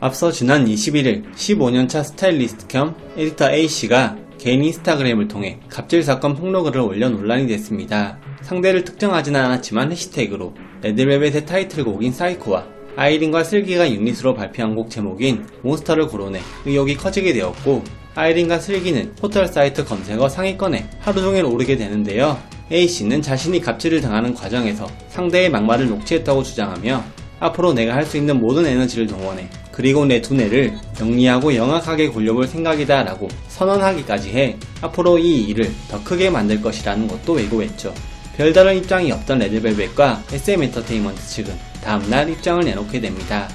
앞서 지난 21일 15년차 스타일리스트 겸 에디터 A씨가 개인 인스타그램을 통해 갑질 사건 폭로글을 올려 논란이 됐습니다. 상대를 특정하지는 않았지만 해시태그로 레드벨벳의 타이틀곡인 사이코와 아이린과 슬기가 유닛으로 발표한 곡 제목인 몬스터를 거론해 의혹이 커지게 되었고 아이린과 슬기는 포털 사이트 검색어 상위권에 하루 종일 오르게 되는데요. A씨는 자신이 갑질을 당하는 과정에서 상대의 막말을 녹취했다고 주장하며 앞으로 내가 할 수 있는 모든 에너지를 동원해 그리고 내 두뇌를 영리하고 영악하게 굴려볼 생각이다 라고 선언하기까지 해 앞으로 이 일을 더 크게 만들 것이라는 것도 외고했죠. 별다른 입장이 없던 레드벨벳과 SM엔터테인먼트 측은 다음날 입장을 내놓게 됩니다.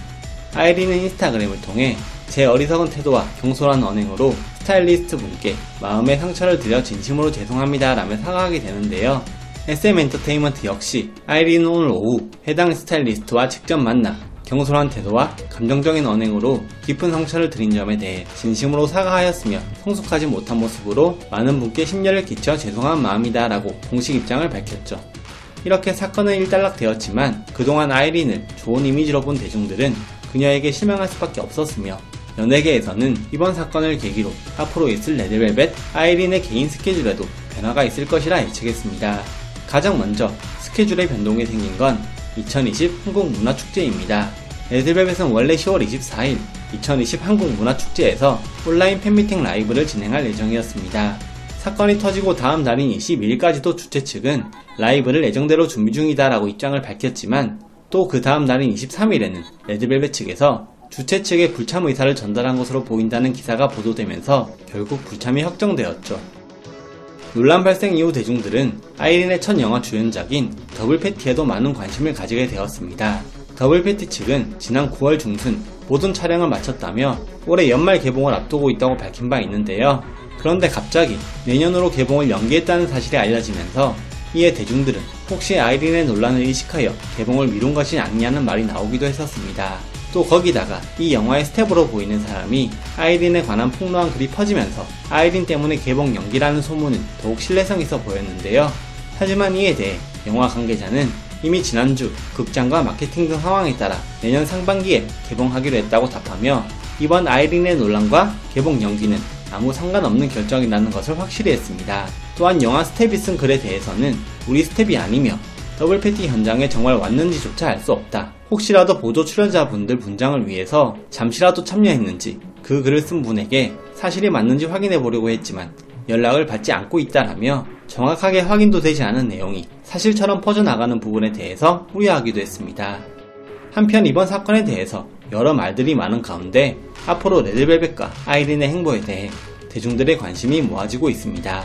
아이린은 인스타그램을 통해 제 어리석은 태도와 경솔한 언행으로 스타일리스트 분께 마음의 상처를 드려 진심으로 죄송합니다 라며 사과하게 되는데요. SM엔터테인먼트 역시 아이린은 오늘 오후 해당 스타일리스트와 직접 만나 경솔한 태도와 감정적인 언행으로 깊은 상처를 드린 점에 대해 진심으로 사과하였으며 성숙하지 못한 모습으로 많은 분께 심려를 끼쳐 죄송한 마음이다 라고 공식 입장을 밝혔죠. 이렇게 사건은 일단락되었지만 그동안 아이린을 좋은 이미지로 본 대중들은 그녀에게 실망할 수밖에 없었으며 연예계에서는 이번 사건을 계기로 앞으로 있을 레드벨벳 아이린의 개인 스케줄에도 변화가 있을 것이라 예측했습니다. 가장 먼저 스케줄의 변동이 생긴 건 2020 한국문화축제입니다. 레드벨벳은 원래 10월 24일 2020 한국문화축제에서 온라인 팬미팅 라이브를 진행할 예정이었습니다. 사건이 터지고 다음 날인 22일까지도 주최 측은 라이브를 예정대로 준비 중이다라고 입장을 밝혔지만 또 그 다음 날인 23일에는 레드벨벳 측에서 주최 측에 불참 의사를 전달한 것으로 보인다는 기사가 보도되면서 결국 불참이 확정되었죠. 논란 발생 이후 대중들은 아이린의 첫 영화 주연작인 더블 패티에도 많은 관심을 가지게 되었습니다. 패티 측은 지난 9월 중순 모든 촬영을 마쳤다며 올해 연말 개봉을 앞두고 있다고 밝힌 바 있는데요. 그런데 갑자기 내년으로 개봉을 연기했다는 사실이 알려지면서 이에 대중들은 혹시 아이린의 논란을 의식하여 개봉을 미룬 것이 아니냐는 말이 나오기도 했었습니다. 또 거기다가 이 영화의 스텝으로 보이는 사람이 아이린에 관한 폭로한 글이 퍼지면서 아이린 때문에 개봉 연기라는 소문은 더욱 신뢰성 있어 보였는데요. 하지만 이에 대해 영화 관계자는 이미 지난주 극장과 마케팅 등 상황에 따라 내년 상반기에 개봉하기로 했다고 답하며 이번 아이린의 논란과 개봉 연기는 아무 상관없는 결정이라는 것을 확실히 했습니다. 또한 영화 스텝이 쓴 글에 대해서는 우리 스텝이 아니며 더블 패티 현장에 정말 왔는지조차 알 수 없다. 혹시라도 보조 출연자분들 분장을 위해서 잠시라도 참여했는지 그 글을 쓴 분에게 사실이 맞는지 확인해 보려고 했지만 연락을 받지 않고 있다라며 정확하게 확인도 되지 않은 내용이 사실처럼 퍼져나가는 부분에 대해서 후회하기도 했습니다. 한편 이번 사건에 대해서 여러 말들이 많은 가운데 앞으로 레드벨벳과 아이린의 행보에 대해 대중들의 관심이 모아지고 있습니다.